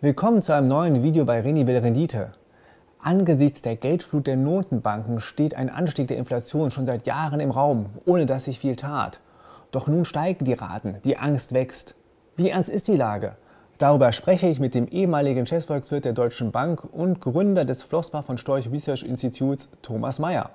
Willkommen zu einem neuen Video bei Reni will Rendite. Angesichts der Geldflut der Notenbanken steht ein Anstieg der Inflation schon seit Jahren im Raum, ohne dass sich viel tat. Doch nun steigen die Raten, die Angst wächst. Wie ernst ist die Lage? Darüber spreche ich mit dem ehemaligen Chefvolkswirt der Deutschen Bank und Gründer des Flossbach von Storch Research Instituts, Thomas Mayer.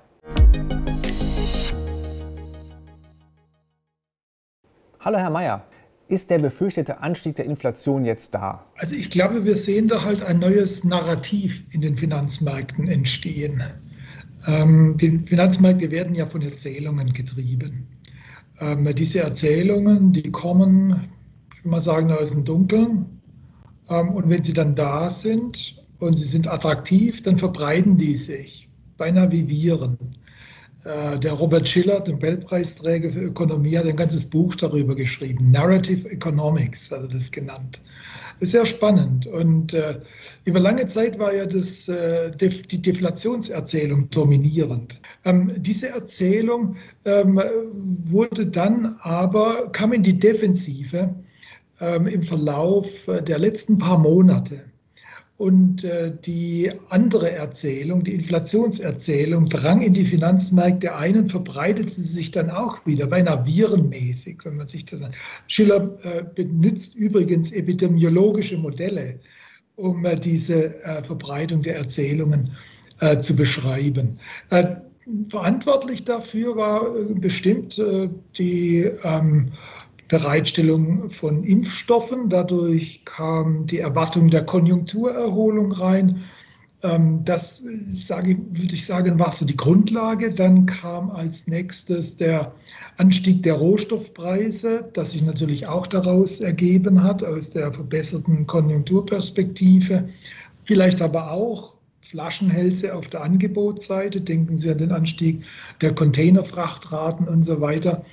Hallo Herr Mayer, ist der befürchtete Anstieg der Inflation jetzt da? Also ich glaube, wir sehen da halt ein neues Narrativ in den Finanzmärkten entstehen. Ähm, die Finanzmärkte werden ja von Erzählungen getrieben. Ähm, diese Erzählungen, die kommen, ich will mal sagen, aus dem Dunkeln. Ähm, und wenn sie dann da sind und sie sind attraktiv, dann verbreiten die sich, beinahe wie Viren. Äh, der Robert Schiller, der Nobelpreisträger für Ökonomie, hat ein ganzes Buch darüber geschrieben, Narrative Economics, hat er das genannt. Sehr spannend. Und äh, über lange Zeit war ja das, äh, die Deflationserzählung dominierend. Ähm, diese Erzählung ähm, wurde dann aber, kam in die Defensive ähm, im Verlauf der letzten paar Monate. Und äh, die andere Erzählung, die Inflationserzählung, drang in die Finanzmärkte ein und verbreitete sich dann auch wieder, beinahe virenmäßig, wenn man sich das an. Schiller äh, benutzt übrigens epidemiologische Modelle, um äh, diese Verbreitung der Erzählungen äh, zu beschreiben. Verantwortlich dafür war bestimmt die ähm, Bereitstellung von Impfstoffen. Dadurch kam die Erwartung der Konjunkturerholung rein. Ähm, das sage, würde ich sagen, war so die Grundlage. Dann kam als nächstes der Anstieg der Rohstoffpreise, das sich natürlich auch daraus ergeben hat, aus der verbesserten Konjunkturperspektive. Vielleicht aber auch Flaschenhälse auf der Angebotsseite. Denken Sie an den Anstieg der Containerfrachtraten und so weiter.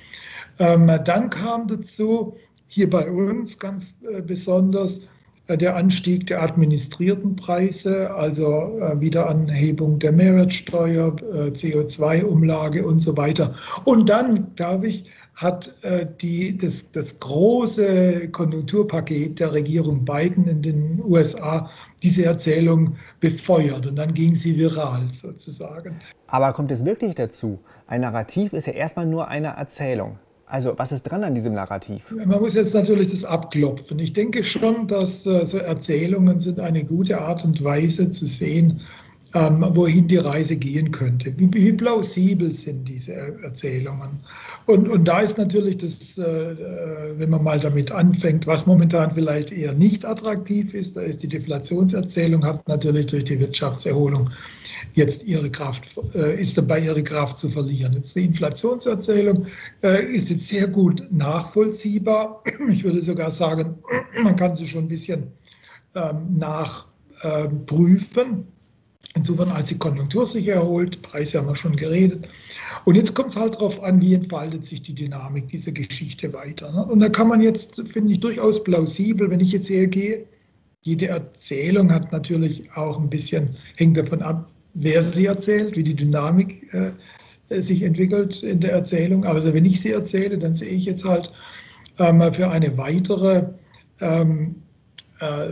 Ähm, dann kam dazu, hier bei uns ganz äh, besonders, äh, der Anstieg der administrierten Preise, also äh, Wiederanhebung der Mehrwertsteuer, äh, CO2-Umlage und so weiter. Und dann, glaube ich, hat äh, die, das, das große Konjunkturpaket der Regierung Biden in den USA diese Erzählung befeuert und dann ging sie viral sozusagen. Aber kommt es wirklich dazu? Ein Narrativ ist ja erstmal nur eine Erzählung. Also was ist dran an diesem Narrativ? Man muss jetzt natürlich das abklopfen. Ich denke schon, dass äh, so Erzählungen sind eine gute Art und Weise zu sehen, ähm, wohin die Reise gehen könnte. Wie, wie, plausibel sind diese Erzählungen? Und, und da ist natürlich das, äh, äh, wenn man mal damit anfängt, was momentan vielleicht eher nicht attraktiv ist, da ist die Deflationserzählung, hat natürlich durch die Wirtschaftserholung jetzt ihre Kraft, äh, ist dabei ihre Kraft zu verlieren. Jetzt die Inflationserzählung äh, ist jetzt sehr gut nachvollziehbar. Ich würde sogar sagen, man kann sie schon ein bisschen ähm, nachprüfen. Insofern, als die Konjunktur sich erholt, Preise haben wir schon geredet. Und jetzt kommt es halt darauf an, wie entfaltet sich die Dynamik dieser Geschichte weiter. Ne? Und da kann man jetzt, finde ich, durchaus plausibel, wenn ich jetzt hergehe, jede Erzählung hat natürlich auch ein bisschen, hängt davon ab, wer sie erzählt, wie die Dynamik äh, sich entwickelt in der Erzählung. Also wenn ich sie erzähle, dann sehe ich jetzt halt ähm, für eine weitere ähm, äh,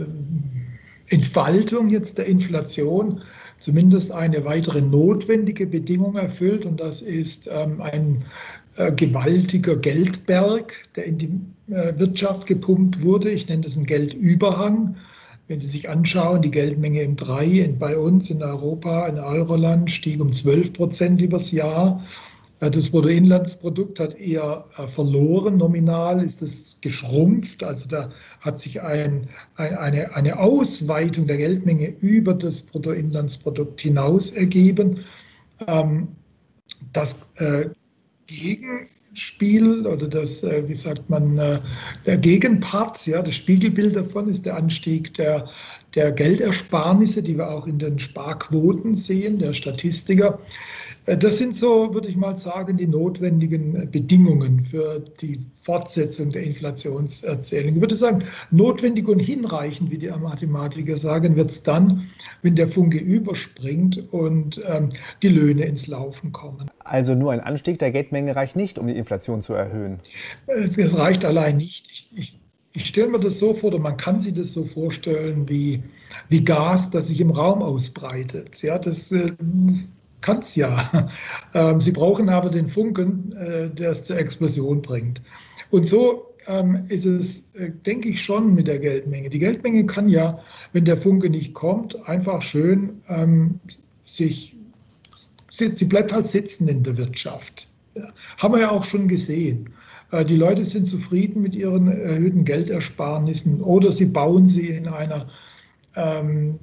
Entfaltung jetzt der Inflation zumindest eine weitere notwendige Bedingung erfüllt und das ist ähm, ein äh, gewaltiger Geldberg, der in die äh, Wirtschaft gepumpt wurde. Ich nenne das einen Geldüberhang. Wenn Sie sich anschauen, die Geldmenge im 3 bei uns in Europa, in Euroland, stieg um 12 Prozent übers Jahr. Äh, das Bruttoinlandsprodukt hat eher äh, verloren. Nominal ist es geschrumpft. Also da hat sich ein, ein, eine, eine Ausweitung der Geldmenge über das Bruttoinlandsprodukt hinaus ergeben. Ähm, das äh, Gegenspiel oder das, wie sagt man, der Gegenpart, ja, das Spiegelbild davon ist der Anstieg der, der Geldersparnisse, die wir auch in den Sparquoten sehen, der Statistiker. Äh, das sind so, würde ich mal sagen, die notwendigen äh, Bedingungen für die Fortsetzung der Inflationserzählung. Ich würde sagen, notwendig und hinreichend, wie die Mathematiker sagen, wird es dann, wenn der Funke überspringt und ähm, die Löhne ins Laufen kommen. Also nur ein Anstieg der Geldmenge reicht nicht, um die Inflation zu erhöhen? Es reicht allein nicht. Ich, ich ich stelle mir das so vor, oder man kann sich das so vorstellen wie, wie Gas, das sich im Raum ausbreitet. Ja, das äh, kann es ja. Ähm, Sie brauchen aber den Funken, äh, der es zur Explosion bringt. Und so ähm, ist es, äh, denke ich, schon mit der Geldmenge. Die Geldmenge kann ja, wenn der Funke nicht kommt, einfach schön ähm, sich, sie bleibt halt sitzen in der Wirtschaft. Ja, haben wir ja auch schon gesehen. Äh, die Leute sind zufrieden mit ihren erhöhten Geldersparnissen oder sie bauen sie in einer ähm,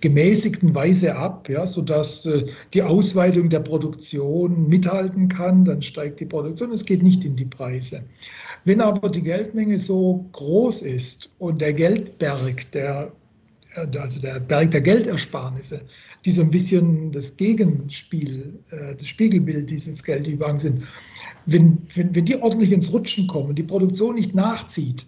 gemäßigten Weise ab, ja, sodass äh, die Ausweitung der Produktion mithalten kann, dann steigt die Produktion, es geht nicht in die Preise. Wenn aber die Geldmenge so groß ist und der Geldberg, der, äh, also der Berg der Geldersparnisse, die so ein bisschen das Gegenspiel, äh, das Spiegelbild dieses Geldüberhangs sind, wenn, wenn, wenn die ordentlich ins Rutschen kommen, die Produktion nicht nachzieht,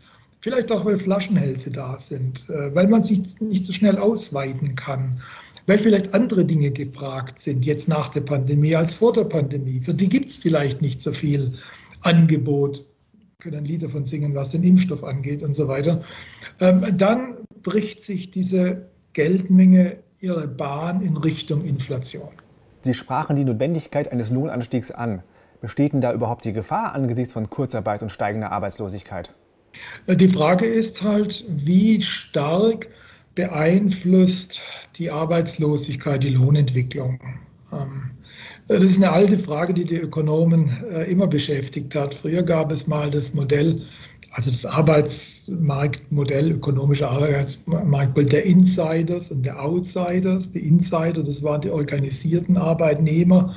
vielleicht auch weil Flaschenhälse da sind, äh, weil man sich nicht so schnell ausweiten kann, weil vielleicht andere Dinge gefragt sind jetzt nach der Pandemie als vor der Pandemie. Für die gibt es vielleicht nicht so viel Angebot, Wir können Lieder von singen, was den Impfstoff angeht und so weiter. Ähm, dann bricht sich diese Geldmenge ihre Bahn in Richtung Inflation. Sie sprachen die Notwendigkeit eines Lohnanstiegs an. Besteht denn da überhaupt die Gefahr angesichts von Kurzarbeit und steigender Arbeitslosigkeit? Äh, die Frage ist halt, wie stark beeinflusst die Arbeitslosigkeit die Lohnentwicklung? Ähm, äh, das ist eine alte Frage, die die Ökonomen äh, immer beschäftigt hat. Früher gab es mal das Modell, also das Arbeitsmarktmodell, ökonomische Arbeitsmarktmodell der Insiders und der Outsiders. Die Insider, das waren die organisierten Arbeitnehmer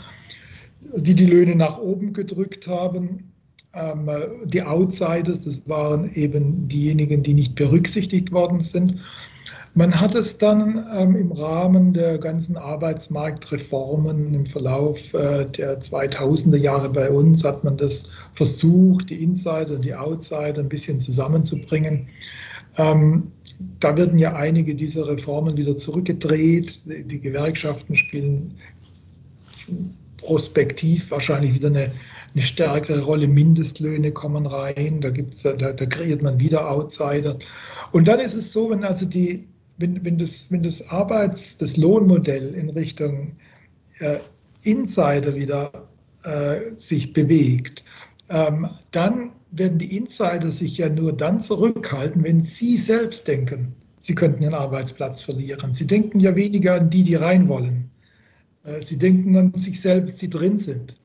die die Löhne nach oben gedrückt haben. Ähm, die Outsiders, das waren eben diejenigen, die nicht berücksichtigt worden sind. Man hat es dann ähm, im Rahmen der ganzen Arbeitsmarktreformen im Verlauf äh, der 2000er Jahre bei uns, hat man das versucht, die Insider und die Outsider ein bisschen zusammenzubringen. Ähm, da werden ja einige dieser Reformen wieder zurückgedreht. Die Gewerkschaften spielen prospektiv wahrscheinlich wieder eine, eine stärkere Rolle. Mindestlöhne kommen rein, da, gibt's, da, da kreiert man wieder Outsider. Und dann ist es so, wenn also die, wenn, wenn das, wenn das Arbeits-, das Lohnmodell in Richtung äh, Insider wieder äh, sich bewegt, ähm, dann werden die Insider sich ja nur dann zurückhalten, wenn sie selbst denken, sie könnten ihren Arbeitsplatz verlieren. Sie denken ja weniger an die, die rein wollen. Äh, sie denken an sich selbst, die drin sind.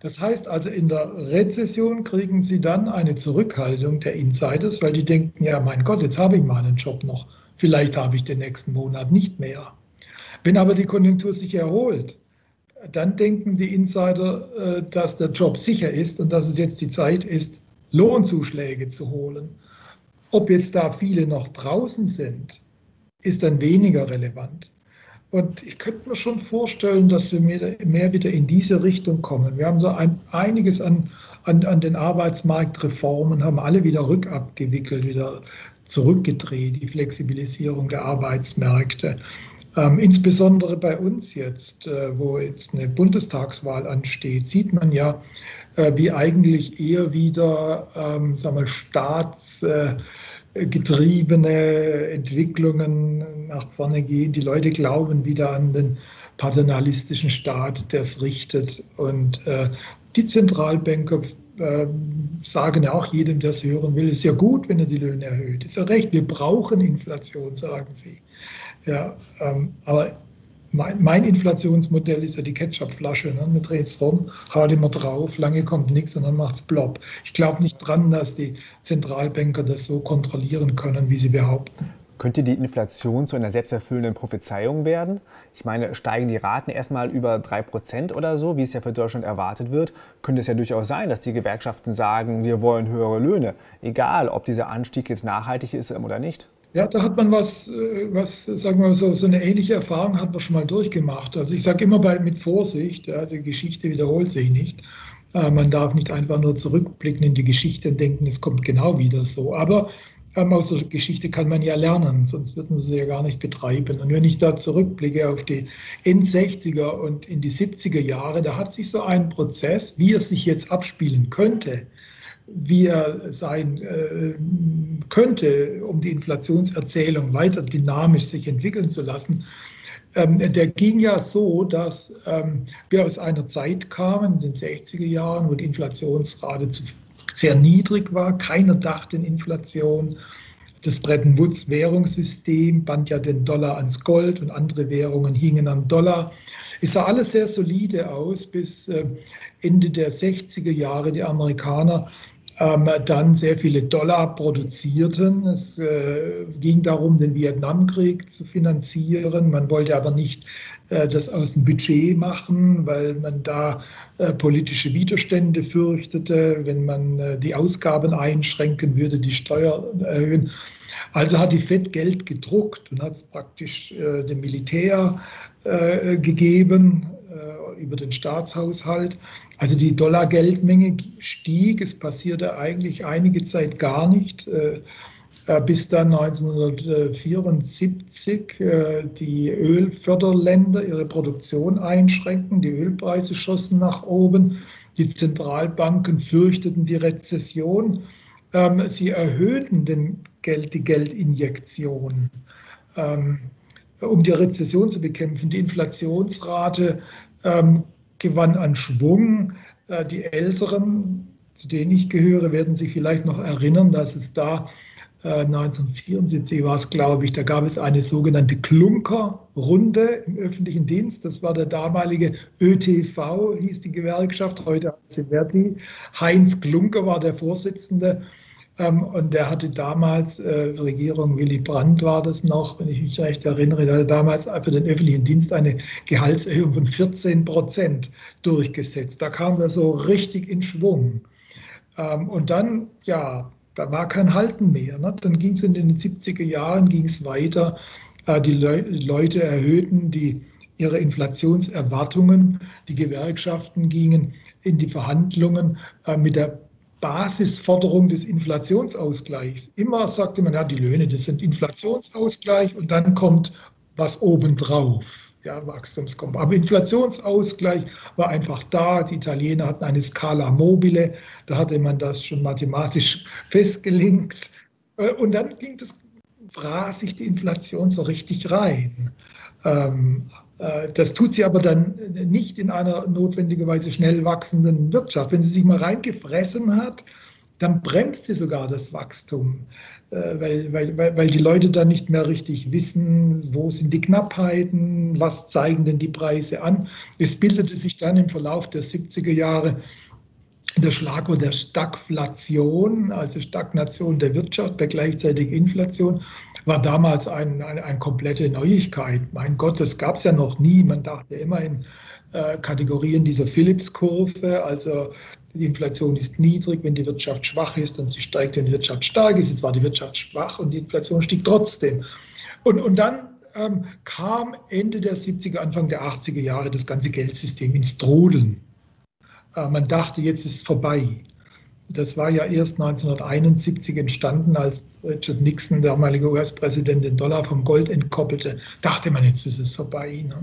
Das heißt also, in der Rezession kriegen Sie dann eine Zurückhaltung der Insiders, weil die denken, ja, mein Gott, jetzt habe ich meinen Job noch. Vielleicht habe ich den nächsten Monat nicht mehr. Wenn aber die Konjunktur sich erholt, dann denken die Insider, äh, dass der Job sicher ist und dass es jetzt die Zeit ist, Lohnzuschläge zu holen. Ob jetzt da viele noch draußen sind, ist dann weniger relevant. Und ich könnte mir schon vorstellen, dass wir mehr, wieder in diese Richtung kommen. Wir haben so ein, einiges an, an, an den Arbeitsmarktreformen, haben alle wieder rückabgewickelt, wieder zurückgedreht, die Flexibilisierung der Arbeitsmärkte. Ähm, insbesondere bei uns jetzt, äh, wo jetzt eine Bundestagswahl ansteht, sieht man ja, äh, wie eigentlich eher wieder ähm, sagen wir, Staats... Äh, getriebene Entwicklungen nach vorne gehen. Die Leute glauben wieder an den paternalistischen Staat, der es richtet. Und äh, die Zentralbanker äh, sagen ja auch jedem, der es hören will, ist ja gut, wenn er die Löhne erhöht. Ist ja recht, wir brauchen Inflation, sagen sie. Ja, ähm, aber mein, mein, Inflationsmodell ist ja die Ketchupflasche. Ne? Man dreht es rum, haut immer drauf, lange kommt nichts und dann macht es plopp. Ich glaube nicht dran, dass die Zentralbanker das so kontrollieren können, wie sie behaupten. Könnte die Inflation zu einer selbsterfüllenden Prophezeiung werden? Ich meine, steigen die Raten erstmal über 3% oder so, wie es ja für Deutschland erwartet wird, könnte es ja durchaus sein, dass die Gewerkschaften sagen, wir wollen höhere Löhne, egal ob dieser Anstieg jetzt nachhaltig ist oder nicht. Ja, da hat man was, äh, was sagen wir so, so eine ähnliche Erfahrung hat man schon mal durchgemacht. Also ich sage immer bei, mit Vorsicht, ja, die Geschichte wiederholt sich nicht. Äh, man darf nicht einfach nur zurückblicken in die Geschichte und denken, es kommt genau wieder so. Aber ähm, aus der Geschichte kann man ja lernen, sonst würden wir sie ja gar nicht betreiben. Und wenn ich da zurückblicke auf die End-60er und in die 70er Jahre, da hat sich so ein Prozess, wie er sich jetzt abspielen könnte, wie er sein äh, könnte, um die Inflationserzählung weiter dynamisch sich entwickeln zu lassen, ähm, der ging ja so, dass ähm, wir aus einer Zeit kamen, in den 60er Jahren, wo die Inflationsrate zu, sehr niedrig war. Keiner dachte in Inflation. Das Bretton Woods Währungssystem band ja den Dollar ans Gold und andere Währungen hingen am Dollar. Es sah alles sehr solide aus, bis äh, Ende der 60er Jahre die Amerikaner dann sehr viele Dollar produzierten. Es äh, ging darum, den Vietnamkrieg zu finanzieren. Man wollte aber nicht äh, das aus dem Budget machen, weil man da äh, politische Widerstände fürchtete, wenn man äh, die Ausgaben einschränken würde, die Steuern erhöhen. Also hat die Fed Geld gedruckt und hat es praktisch äh, dem Militär äh, gegeben über den Staatshaushalt. Also die Dollargeldmenge stieg. Es passierte eigentlich einige Zeit gar nicht, äh, äh, bis dann 1974 die Ölförderländer ihre Produktion einschränken. Die Ölpreise schossen nach oben. Die Zentralbanken fürchteten die Rezession. Ähm, sie erhöhten den Geld, die Geldinjektion. Um die Rezession zu bekämpfen. Die Inflationsrate ähm, gewann an Schwung. Äh, die Älteren, zu denen ich gehöre, werden sich vielleicht noch erinnern, dass es da äh, 1974 war es, glaube ich, da gab es eine sogenannte Klunker-Runde im öffentlichen Dienst. Das war der damalige ÖTV, hieß die Gewerkschaft, heute Verti. Heinz Klunker war der Vorsitzende und der hatte damals, äh, Regierung Willy Brandt war das noch, wenn ich mich recht erinnere, der hatte damals für den öffentlichen Dienst eine Gehaltserhöhung von 14 Prozent durchgesetzt. Da kam er so richtig in Schwung. Ähm, und dann, ja, da war kein Halten mehr. Ne? Dann ging es in den 70er Jahren ging es weiter. Äh, die Le Leute erhöhten die ihre Inflationserwartungen. Die Gewerkschaften gingen in die Verhandlungen äh, mit der Basisforderung des Inflationsausgleichs. Immer sagte man, ja, die Löhne, das sind Inflationsausgleich und dann kommt was obendrauf. Ja, Wachstumskomponente. Aber Inflationsausgleich war einfach da. Die Italiener hatten eine Skala mobile, da hatte man das schon mathematisch festgelegt. Äh, und dann ging das, fraß sich die Inflation so richtig rein. Ähm, äh, das tut sie aber dann nicht in einer notwendigerweise schnell wachsenden Wirtschaft. Wenn sie sich mal reingefressen hat, dann bremst sie sogar das Wachstum, äh, weil, weil, weil die Leute dann nicht mehr richtig wissen, wo sind die Knappheiten, was zeigen denn die Preise an. Es bildete sich dann im Verlauf der 70er Jahre das Schlagwort der Stagflation, also Stagnation der Wirtschaft bei gleichzeitiger Inflation war damals ein, eine, komplette Neuigkeit. Mein Gott, das gab es ja noch nie. Man dachte immer in äh, Kategorien dieser Phillips-Kurve, also die Inflation ist niedrig, wenn die Wirtschaft schwach ist, dann sie steigt, wenn die Wirtschaft stark ist. Jetzt war die Wirtschaft schwach und die Inflation stieg trotzdem. Und, und dann ähm, kam Ende der 70er, Anfang der 80er Jahre das ganze Geldsystem ins Trudeln. Äh, man dachte, jetzt ist es vorbei. Das war ja erst 1971 entstanden, als Richard Nixon, der damalige US-Präsident, den Dollar vom Gold entkoppelte. Dachte man, jetzt ist es vorbei. Ne?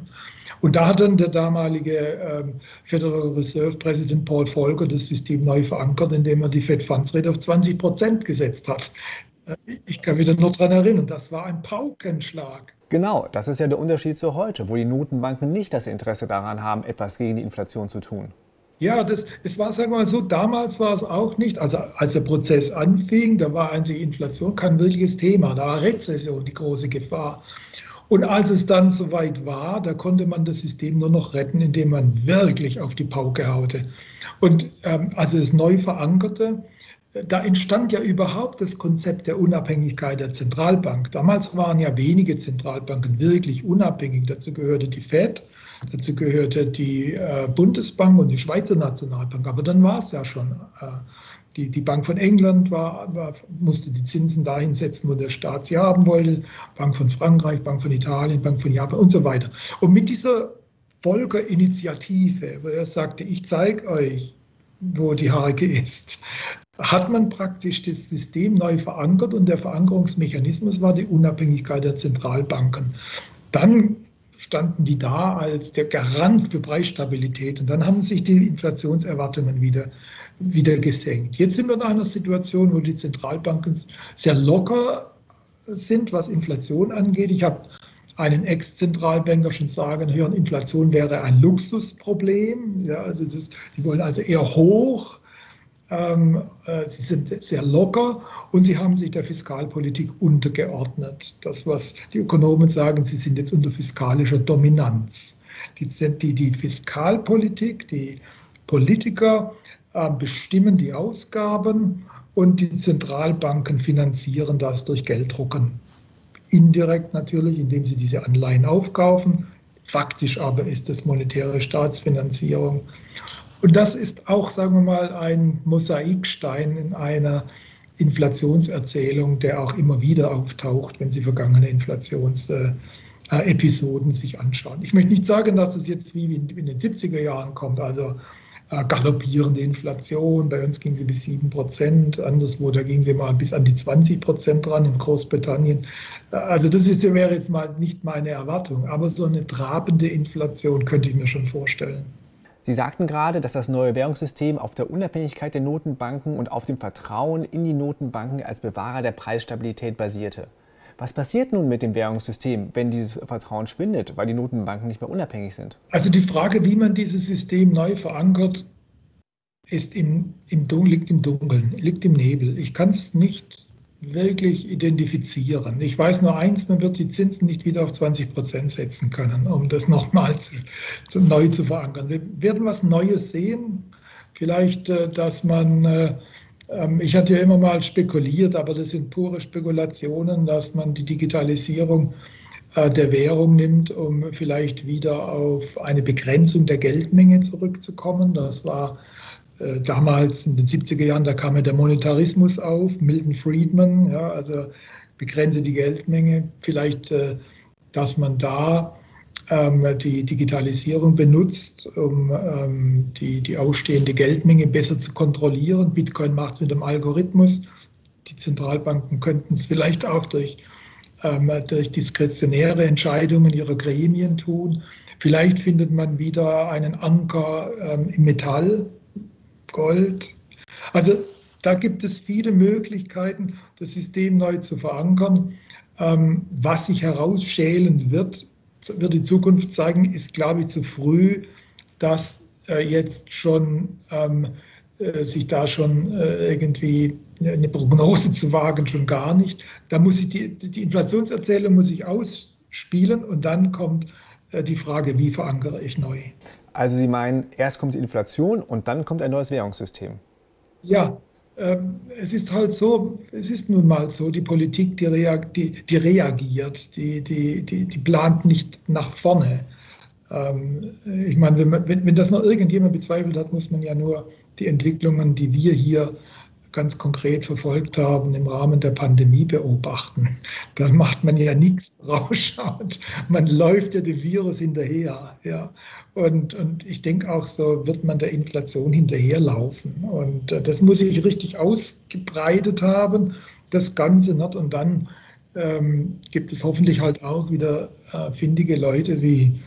Und da hat dann der damalige ähm, Federal Reserve-Präsident Paul Volcker das System neu verankert, indem er die Fed Funds Rate auf 20 Prozent gesetzt hat. Äh, ich kann mich noch daran erinnern, das war ein Paukenschlag. Genau, das ist ja der Unterschied zu heute, wo die Notenbanken nicht das Interesse daran haben, etwas gegen die Inflation zu tun. Ja, das, es war, sagen wir mal so, damals war es auch nicht, also als der Prozess anfing, da war eigentlich Inflation kein wirkliches Thema, da war Rezession die große Gefahr. Und als es dann soweit war, da konnte man das System nur noch retten, indem man wirklich auf die Pauke haute. Und ähm, als es neu verankerte, da entstand ja überhaupt das Konzept der Unabhängigkeit der Zentralbank. Damals waren ja wenige Zentralbanken wirklich unabhängig. Dazu gehörte die Fed, Dazu gehörte die äh, Bundesbank und die Schweizer Nationalbank. Aber dann war es ja schon. Äh, die, die Bank von England war, war, musste die Zinsen dahin setzen, wo der Staat sie haben wollte. Bank von Frankreich, Bank von Italien, Bank von Japan und so weiter. Und mit dieser Volkerinitiative, wo er sagte, ich zeige euch, wo die Hake ist, hat man praktisch das System neu verankert und der Verankerungsmechanismus war die Unabhängigkeit der Zentralbanken. Dann standen die da als der Garant für Preisstabilität. Und dann haben sich die Inflationserwartungen wieder, wieder gesenkt. Jetzt sind wir in einer Situation, wo die Zentralbanken sehr locker sind, was Inflation angeht. Ich habe einen Ex-Zentralbanker schon sagen hören, Inflation wäre ein Luxusproblem. Ja, also das, die wollen also eher hoch. Ähm, äh, sie sind sehr locker und sie haben sich der Fiskalpolitik untergeordnet. Das, was die Ökonomen sagen, sie sind jetzt unter fiskalischer Dominanz. Die, die, die Fiskalpolitik, die Politiker äh, bestimmen die Ausgaben und die Zentralbanken finanzieren das durch Gelddrucken. Indirekt natürlich, indem sie diese Anleihen aufkaufen. Faktisch aber ist es monetäre Staatsfinanzierung. Und das ist auch, sagen wir mal, ein Mosaikstein in einer Inflationserzählung, der auch immer wieder auftaucht, wenn Sie vergangene Inflationsepisoden sich anschauen. Ich möchte nicht sagen, dass es jetzt wie in den 70er Jahren kommt, also äh, galoppierende Inflation. Bei uns ging sie bis 7 Prozent, anderswo, da ging sie mal bis an die 20 Prozent dran in Großbritannien. Äh, also das ist, wäre jetzt mal nicht meine Erwartung, aber so eine trabende Inflation könnte ich mir schon vorstellen. Sie sagten gerade, dass das neue Währungssystem auf der Unabhängigkeit der Notenbanken und auf dem Vertrauen in die Notenbanken als Bewahrer der Preisstabilität basierte. Was passiert nun mit dem Währungssystem, wenn dieses Vertrauen schwindet, weil die Notenbanken nicht mehr unabhängig sind? Also die Frage, wie man dieses System neu verankert, ist im, im liegt im Dunkeln, liegt im Nebel. Ich kann es nicht wirklich identifizieren. Ich weiß nur eins, man wird die Zinsen nicht wieder auf 20 Prozent setzen können, um das nochmal zu, zu, neu zu verankern. Wir werden was Neues sehen. Vielleicht, äh, dass man äh, ähm, ich hatte ja immer mal spekuliert, aber das sind pure Spekulationen, dass man die Digitalisierung äh, der Währung nimmt, um vielleicht wieder auf eine Begrenzung der Geldmenge zurückzukommen. Das war äh, damals in den 70er Jahren, da kam ja der Monetarismus auf, Milton Friedman, ja, also begrenze die Geldmenge. Vielleicht, äh, dass man da ähm, die Digitalisierung benutzt, um ähm, die, die ausstehende Geldmenge besser zu kontrollieren. Bitcoin macht es mit dem Algorithmus. Die Zentralbanken könnten es vielleicht auch durch, ähm, durch diskretionäre Entscheidungen ihrer Gremien tun. Vielleicht findet man wieder einen Anker im Metall, Gold. Also da gibt es viele Möglichkeiten, das System neu zu verankern. Was sich herausschälen wird, wird die Zukunft zeigen, ist, glaube ich, zu früh, dass äh, jetzt schon ähm, äh, sich da schon äh, irgendwie eine Prognose zu wagen, schon gar nicht. Da muss ich die, die Inflationserzählung muss ich ausspielen und dann kommt die Frage, wie verankere ich neu. Also Sie meinen, erst kommt die Inflation und dann kommt ein neues Währungssystem. Ja, ähm, es ist halt so, es ist nun mal so, die Politik, die, reag, die, die reagiert, die, die, die, plant nicht nach vorne. Ähm, ich meine, wenn, wenn das noch irgendjemand bezweifelt hat, muss man ja nur die Entwicklungen, die wir hier ganz konkret verfolgt haben, im Rahmen der Pandemie beobachten. Dann macht man ja nichts rausschaut. Man läuft ja dem Virus hinterher. Ja. Und, und ich denke auch, so wird man der Inflation hinterherlaufen. Und äh, das muss sich richtig ausgebreitet haben, das Ganze nicht. Und dann ähm, gibt es hoffentlich halt auch wieder äh, findige Leute wie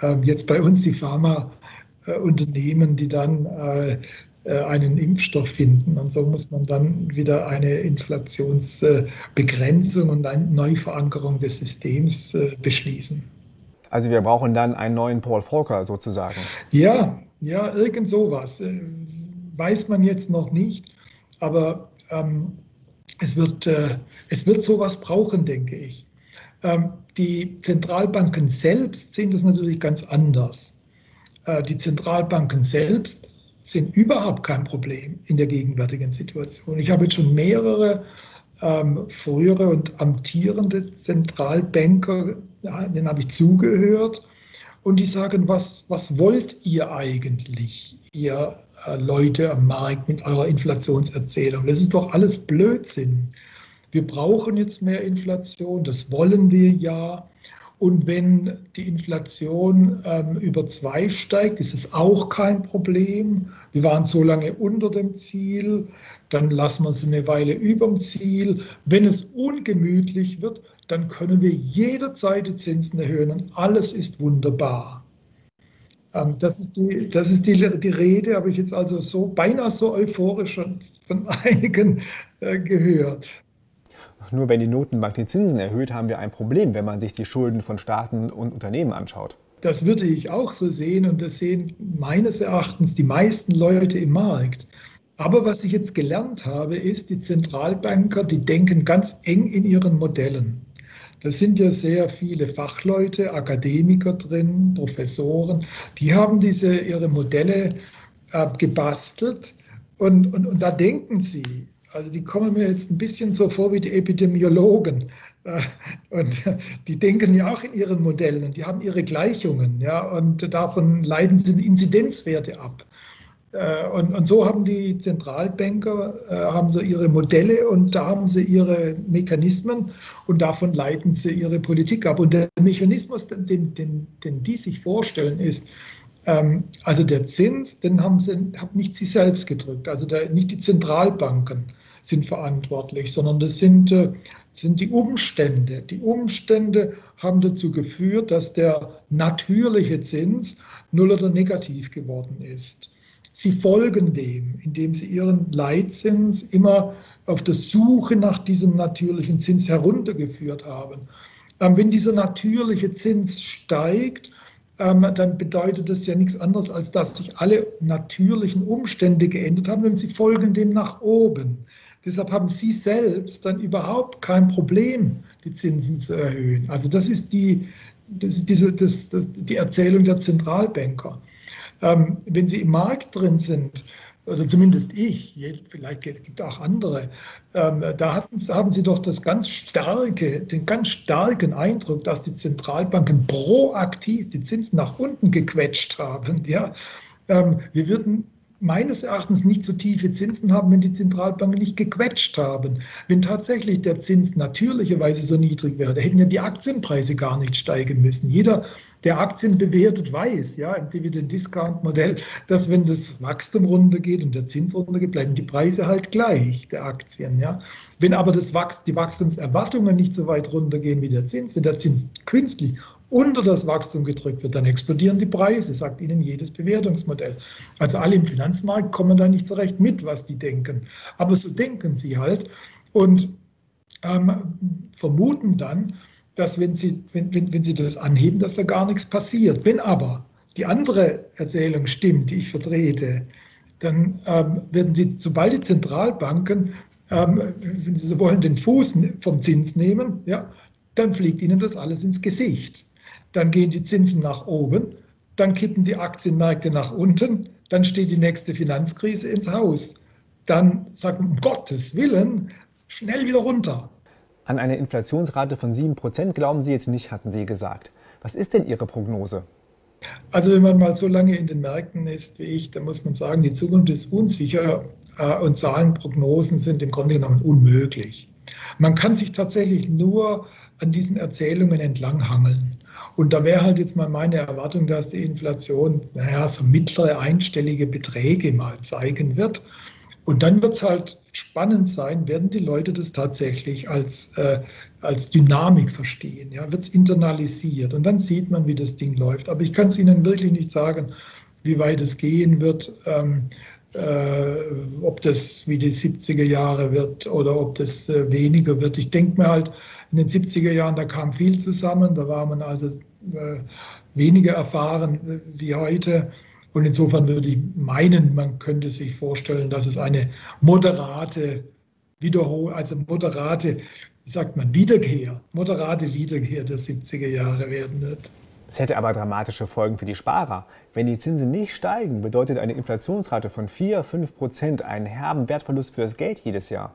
äh, jetzt bei uns die Pharmaunternehmen, die dann äh, äh, einen Impfstoff finden. Und so muss man dann wieder eine Inflationsbegrenzung und eine Neuverankerung des Systems äh, beschließen. Also wir brauchen dann einen neuen Paul Volcker sozusagen. Ja, ja, irgend sowas. Äh, weiß man jetzt noch nicht, aber ähm, es, wird, äh, es wird sowas brauchen, denke ich. Ähm, die Zentralbanken selbst sehen das natürlich ganz anders. Äh, die Zentralbanken selbst sind überhaupt kein Problem in der gegenwärtigen Situation. Ich habe jetzt schon mehrere ähm, frühere und amtierende Zentralbanker, ja, denen habe ich zugehört, und die sagen, was, was wollt ihr eigentlich, ihr äh, Leute am Markt mit eurer Inflationserzählung? Das ist doch alles Blödsinn. Wir brauchen jetzt mehr Inflation, das wollen wir ja. Und wenn die Inflation ähm, über zwei steigt, ist es auch kein Problem. Wir waren so lange unter dem Ziel, dann lassen wir es eine Weile über dem Ziel. Wenn es ungemütlich wird, dann können wir jederzeit die Zinsen erhöhen und alles ist wunderbar. Ähm, das ist, die, das ist die, die Rede, habe ich jetzt also so beinahe so euphorisch von einigen äh, gehört. Nur wenn die Notenbank die Zinsen erhöht, haben wir ein Problem, wenn man sich die Schulden von Staaten und Unternehmen anschaut. Das würde ich auch so sehen und das sehen meines Erachtens die meisten Leute im Markt. Aber was ich jetzt gelernt habe, ist, die Zentralbanker, die denken ganz eng in ihren Modellen. Das sind ja sehr viele Fachleute, Akademiker drin, Professoren, die haben diese ihre Modelle äh, gebastelt und, und, und da denken sie, also die kommen mir jetzt ein bisschen so vor wie die Epidemiologen. Äh, und die denken ja auch in ihren Modellen und die haben ihre Gleichungen, ja, und davon leiten sie Inzidenzwerte ab. Äh, und, und so haben die Zentralbanker äh, haben so ihre Modelle und da haben sie ihre Mechanismen und davon leiten sie ihre Politik ab. Und der Mechanismus, den, den, den die sich vorstellen, ist, ähm, also der Zins, den haben sie nicht sie selbst gedrückt, also der, nicht die Zentralbanken sind verantwortlich, sondern das sind, äh, sind die Umstände. Die Umstände haben dazu geführt, dass der natürliche Zins null oder negativ geworden ist. Sie folgen dem, indem sie ihren Leitzins immer auf der Suche nach diesem natürlichen Zins heruntergeführt haben. Ähm, wenn dieser natürliche Zins steigt, ähm, dann bedeutet das ja nichts anderes, als dass sich alle natürlichen Umstände geändert haben und sie folgen dem nach oben. Deshalb haben Sie selbst dann überhaupt kein Problem, die Zinsen zu erhöhen. Also das ist die, das ist diese, das, das, die Erzählung der Zentralbanker. Ähm, wenn Sie im Markt drin sind, oder zumindest ich, vielleicht gibt es auch andere, ähm, da hatten, haben Sie doch das ganz starke, den ganz starken Eindruck, dass die Zentralbanken proaktiv die Zinsen nach unten gequetscht haben. Ja? Ähm, wir würden meines Erachtens nicht so tiefe Zinsen haben, wenn die Zentralbanken nicht gequetscht haben. Wenn tatsächlich der Zins natürlicherweise so niedrig wäre, da hätten ja die Aktienpreise gar nicht steigen müssen. Jeder, der Aktien bewertet, weiß, ja, im Dividend-Discount-Modell, dass wenn das Wachstum runtergeht und der Zins runtergeht, bleiben die Preise halt gleich der Aktien. Ja. Wenn aber das Wachst die Wachstumserwartungen nicht so weit runtergehen wie der Zins, wenn der Zins künstlich unter das Wachstum gedrückt wird, dann explodieren die Preise, sagt Ihnen jedes Bewertungsmodell. Also alle im Finanzmarkt kommen da nicht so recht mit, was die denken. Aber so denken sie halt und ähm, vermuten dann, dass wenn sie, wenn, wenn, wenn sie das anheben, dass da gar nichts passiert. Wenn aber die andere Erzählung stimmt, die ich vertrete, dann ähm, werden sie, sobald die Zentralbanken, ähm, wenn sie so wollen, den Fuß vom Zins nehmen, ja, dann fliegt ihnen das alles ins Gesicht dann gehen die Zinsen nach oben, dann kippen die Aktienmärkte nach unten, dann steht die nächste Finanzkrise ins Haus. Dann sagt man, um Gottes Willen, schnell wieder runter. An eine Inflationsrate von 7% glauben Sie jetzt nicht, hatten Sie gesagt. Was ist denn Ihre Prognose? Also wenn man mal so lange in den Märkten ist wie ich, dann muss man sagen, die Zukunft ist unsicher äh, und Zahlenprognosen sind im Grunde genommen unmöglich. Man kann sich tatsächlich nur an diesen Erzählungen entlanghangeln. Und da wäre halt jetzt mal meine Erwartung, dass die Inflation, naja, so mittlere einstellige Beträge mal zeigen wird. Und dann wird es halt spannend sein, werden die Leute das tatsächlich als, äh, als Dynamik verstehen, ja, wird es internalisiert und dann sieht man, wie das Ding läuft. Aber ich kann es Ihnen wirklich nicht sagen, wie weit es gehen wird, ähm, äh, ob das wie die 70er Jahre wird oder ob das äh, weniger wird. Ich denke mir halt, in den 70er Jahren, da kam viel zusammen, da war man also äh, weniger erfahren wie heute. Und insofern würde ich meinen, man könnte sich vorstellen, dass es eine moderate Wiederholung, also moderate, wie sagt man, Wiederkehr, moderate Wiederkehr der 70er Jahre werden wird. Es hätte aber dramatische Folgen für die Sparer. Wenn die Zinsen nicht steigen, bedeutet eine Inflationsrate von 4, 5 Prozent einen herben Wertverlust für das Geld jedes Jahr.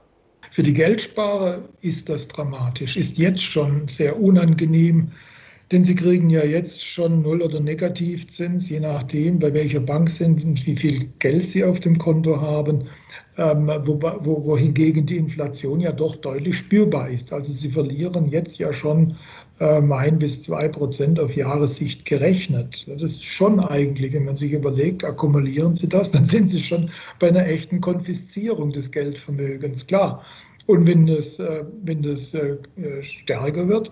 Für die Geldsparer ist das dramatisch, ist jetzt schon sehr unangenehm, denn sie kriegen ja jetzt schon Null- oder Negativzins, je nachdem, bei welcher Bank sind und wie viel Geld sie auf dem Konto haben, ähm, wo, wo, wohingegen die Inflation ja doch deutlich spürbar ist. Also sie verlieren jetzt ja schon ähm, ein bis zwei Prozent auf Jahressicht gerechnet. Das ist schon eigentlich, wenn man sich überlegt, akkumulieren Sie das, dann sind Sie schon bei einer echten Konfiszierung des Geldvermögens. Klar, Und wenn das, äh, wenn das äh, stärker wird,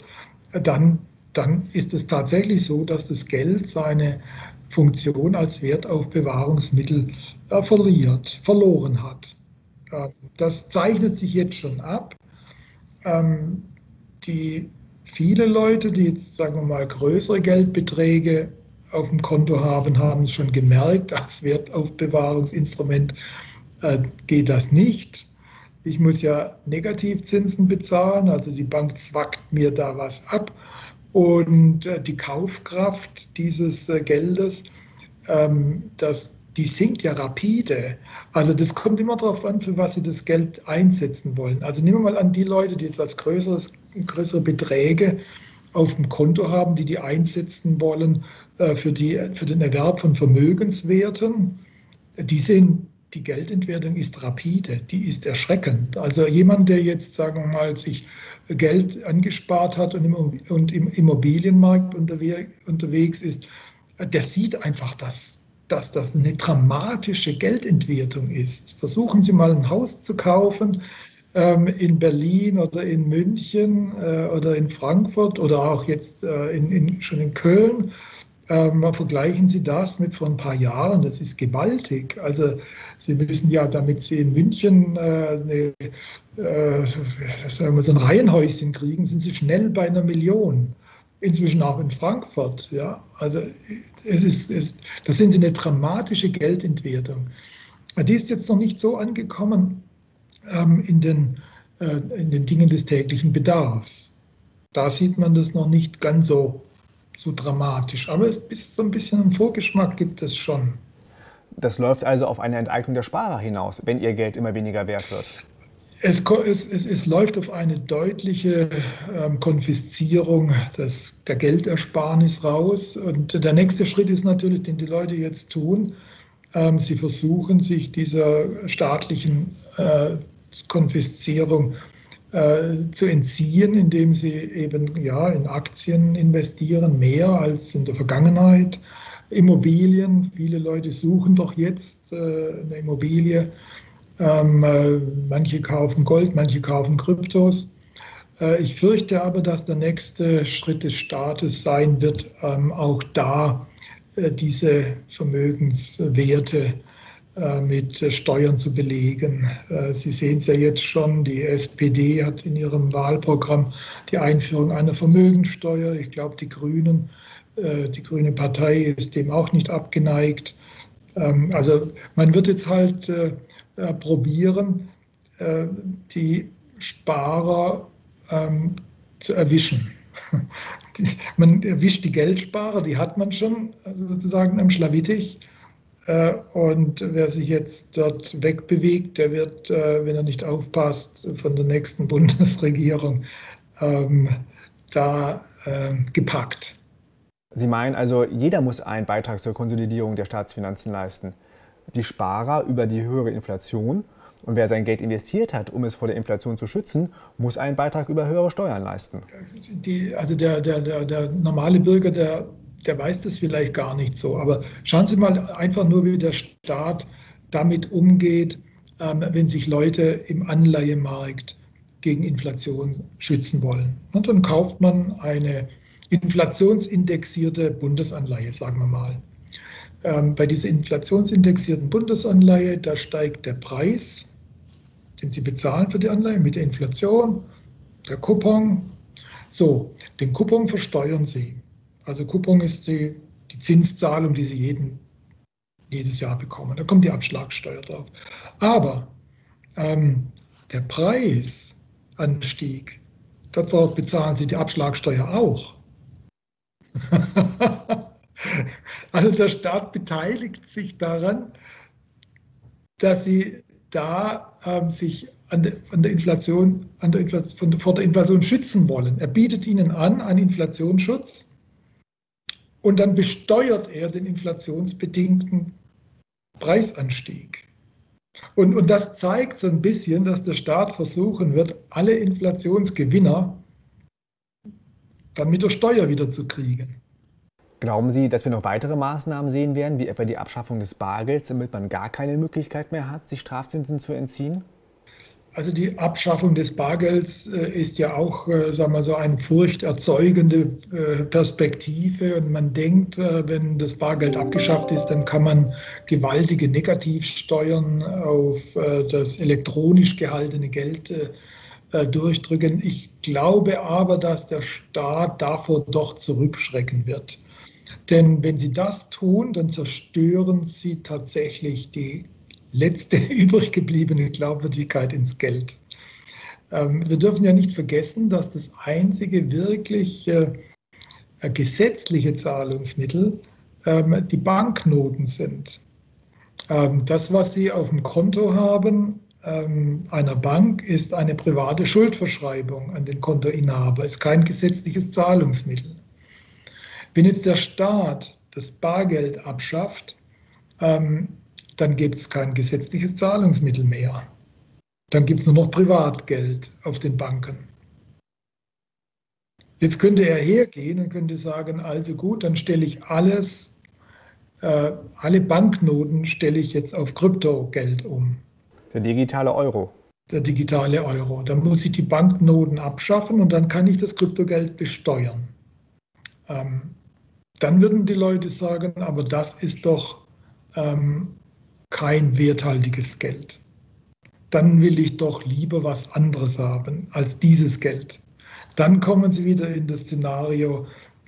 dann, dann ist es tatsächlich so, dass das Geld seine Funktion als Wertaufbewahrungsmittel verliert, verloren hat. Ähm, das zeichnet sich jetzt schon ab. Ähm, die viele Leute, die jetzt, sagen wir mal, größere Geldbeträge auf dem Konto haben, haben es schon gemerkt, als Wertaufbewahrungsinstrument äh, geht das nicht. Ich muss ja Negativzinsen bezahlen, also die Bank zwackt mir da was ab und äh, die Kaufkraft dieses äh, Geldes, ähm, das, die sinkt ja rapide. Also das kommt immer darauf an, für was Sie das Geld einsetzen wollen. Also nehmen wir mal an die Leute, die etwas Größeres, größere Beträge auf dem Konto haben, die die einsetzen wollen äh, für, die, für den Erwerb von Vermögenswerten. Die sehen, die Geldentwertung ist rapide, die ist erschreckend. Also jemand, der jetzt, sagen wir mal, sich Geld angespart hat und im Immobilienmarkt unterwegs ist, der sieht einfach, dass, dass das eine dramatische Geldentwertung ist. Versuchen Sie mal ein Haus zu kaufen ähm, in Berlin oder in München äh, oder in Frankfurt oder auch jetzt äh, in, in, schon in Köln. Ähm, vergleichen Sie das mit vor ein paar Jahren, das ist gewaltig. Also Sie müssen ja, damit Sie in München äh, eine, äh, sagen wir, so ein Reihenhäuschen kriegen, sind Sie schnell bei einer Million inzwischen auch in Frankfurt. Ja? Also es ist, es, das sind sie eine dramatische Geldentwertung. Die ist jetzt noch nicht so angekommen ähm, in, den, äh, in den Dingen des täglichen Bedarfs. Da sieht man das noch nicht ganz so, so dramatisch. Aber es ist so ein bisschen ein Vorgeschmack gibt es schon. Das läuft also auf eine Enteignung der Sparer hinaus, wenn ihr Geld immer weniger wert wird. Es, es, es, läuft auf eine deutliche ähm, Konfiszierung des, der Geldersparnis raus. Und der nächste Schritt ist natürlich, den die Leute jetzt tun. Ähm, sie versuchen, sich dieser staatlichen äh, Konfiszierung äh, zu entziehen, indem sie eben ja, in Aktien investieren, mehr als in der Vergangenheit. Immobilien, viele Leute suchen doch jetzt äh, eine Immobilie ähm, äh, manche kaufen Gold, manche kaufen Kryptos. Äh, ich fürchte aber, dass der nächste Schritt des Staates sein wird, ähm, auch da äh, diese Vermögenswerte äh, mit Steuern zu belegen. Äh, Sie sehen es ja jetzt schon, die SPD hat in ihrem Wahlprogramm die Einführung einer Vermögensteuer. Ich glaube, die Grünen, äh, die Grüne Partei ist dem auch nicht abgeneigt. Ähm, also man wird jetzt halt äh, probieren, äh, die Sparer ähm, zu erwischen. man erwischt die Geldsparer, die hat man schon sozusagen am Schlawittich. Äh, und wer sich jetzt dort wegbewegt, der wird, wenn er nicht aufpasst, von der nächsten Bundesregierung ähm, da gepackt. Sie meinen also, jeder muss einen Beitrag zur Konsolidierung der Staatsfinanzen leisten die Sparer über die höhere Inflation. Und wer sein Geld investiert hat, um es vor der Inflation zu schützen, muss einen Beitrag über höhere Steuern leisten. Die, also der, der, der, der normale Bürger, der, der weiß das vielleicht gar nicht so. Aber schauen Sie mal einfach nur, wie der Staat damit umgeht, ähm, wenn sich Leute im Anleihemarkt gegen Inflation schützen wollen. Und dann kauft man eine inflationsindexierte Bundesanleihe, sagen wir mal. Ähm, bei dieser inflationsindexierten Bundesanleihe, da steigt der Preis, den Sie bezahlen für die Anleihe mit der Inflation, der Coupon. So, den Coupon versteuern Sie. Also Coupon ist die, die Zinszahlung, die Sie jeden, jedes Jahr bekommen. Da kommt die Abschlagssteuer drauf. Aber ähm, der Preisanstieg, darauf bezahlen Sie die Abschlagssteuer auch. Also der Staat beteiligt sich daran, dass sie da ähm, sich an der, an der Inflation, an der Inflation, vor der Inflation schützen wollen. Er bietet ihnen an einen Inflationsschutz und dann besteuert er den inflationsbedingten Preisanstieg. Und, und das zeigt so ein bisschen, dass der Staat versuchen wird, alle Inflationsgewinner dann mit der Steuer wieder zu kriegen. Glauben Sie, dass wir noch weitere Maßnahmen sehen werden, wie etwa die Abschaffung des Bargelds, damit man gar keine Möglichkeit mehr hat, sich Strafzinsen zu entziehen? Also die Abschaffung des Bargelds äh, ist ja auch, äh, sagen wir so, eine furchterzeugende äh, Perspektive. Und man denkt, wenn das Bargeld abgeschafft ist, dann kann man gewaltige Negativsteuern auf das elektronisch gehaltene Geld durchdrücken. Ich glaube aber, dass der Staat davor doch zurückschrecken wird. Denn wenn sie das tun, dann zerstören sie tatsächlich die letzte übrig gebliebene Glaubwürdigkeit ins Geld. Ähm, wir dürfen ja nicht vergessen, dass das einzige wirklich äh, gesetzliche Zahlungsmittel ähm, die Banknoten sind. Ähm, das, was Sie auf dem Konto haben einer Bank, ist eine private Schuldverschreibung an den Kontoinhaber, ist kein gesetzliches Zahlungsmittel. Wenn jetzt der Staat das Bargeld abschafft, dann gibt es kein gesetzliches Zahlungsmittel mehr. Dann gibt es nur noch Privatgeld auf den Banken. Jetzt könnte er hergehen und könnte sagen, also gut, dann stelle ich alles, äh, alle Banknoten stelle ich jetzt auf Kryptogeld um. Der digitale Euro. Der digitale Euro. Dann muss ich die Banknoten abschaffen und dann kann ich das Kryptogeld besteuern. Ähm, dann würden die Leute sagen, aber das ist doch ähm, kein werthaltiges Geld. Dann will ich doch lieber was anderes haben als dieses Geld. Dann kommen Sie wieder in das Szenario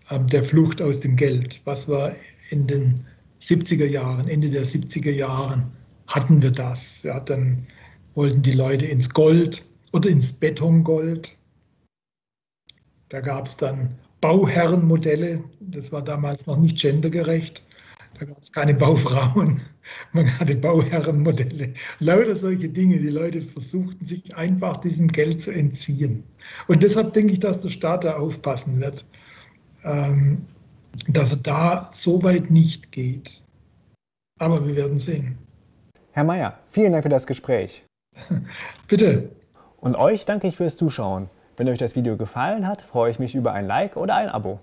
äh, der Flucht aus dem Geld, was wir in den 70er Jahren, Ende der 70er Jahren hatten wir das. Ja, dann wollten die Leute ins Gold oder ins Betongold. Da gab es dann Bauherrenmodelle, das war damals noch nicht gendergerecht. Da gab es keine Baufrauen, man hatte Bauherrenmodelle. Lauter solche Dinge. Die Leute versuchten sich einfach diesem Geld zu entziehen. Und deshalb denke ich, dass der Staat da aufpassen wird, ähm, dass er da so weit nicht geht. Aber wir werden sehen. Herr Mayer, vielen Dank für das Gespräch. Bitte. Und euch danke ich fürs Zuschauen. Wenn euch das Video gefallen hat, freue ich mich über ein Like oder ein Abo.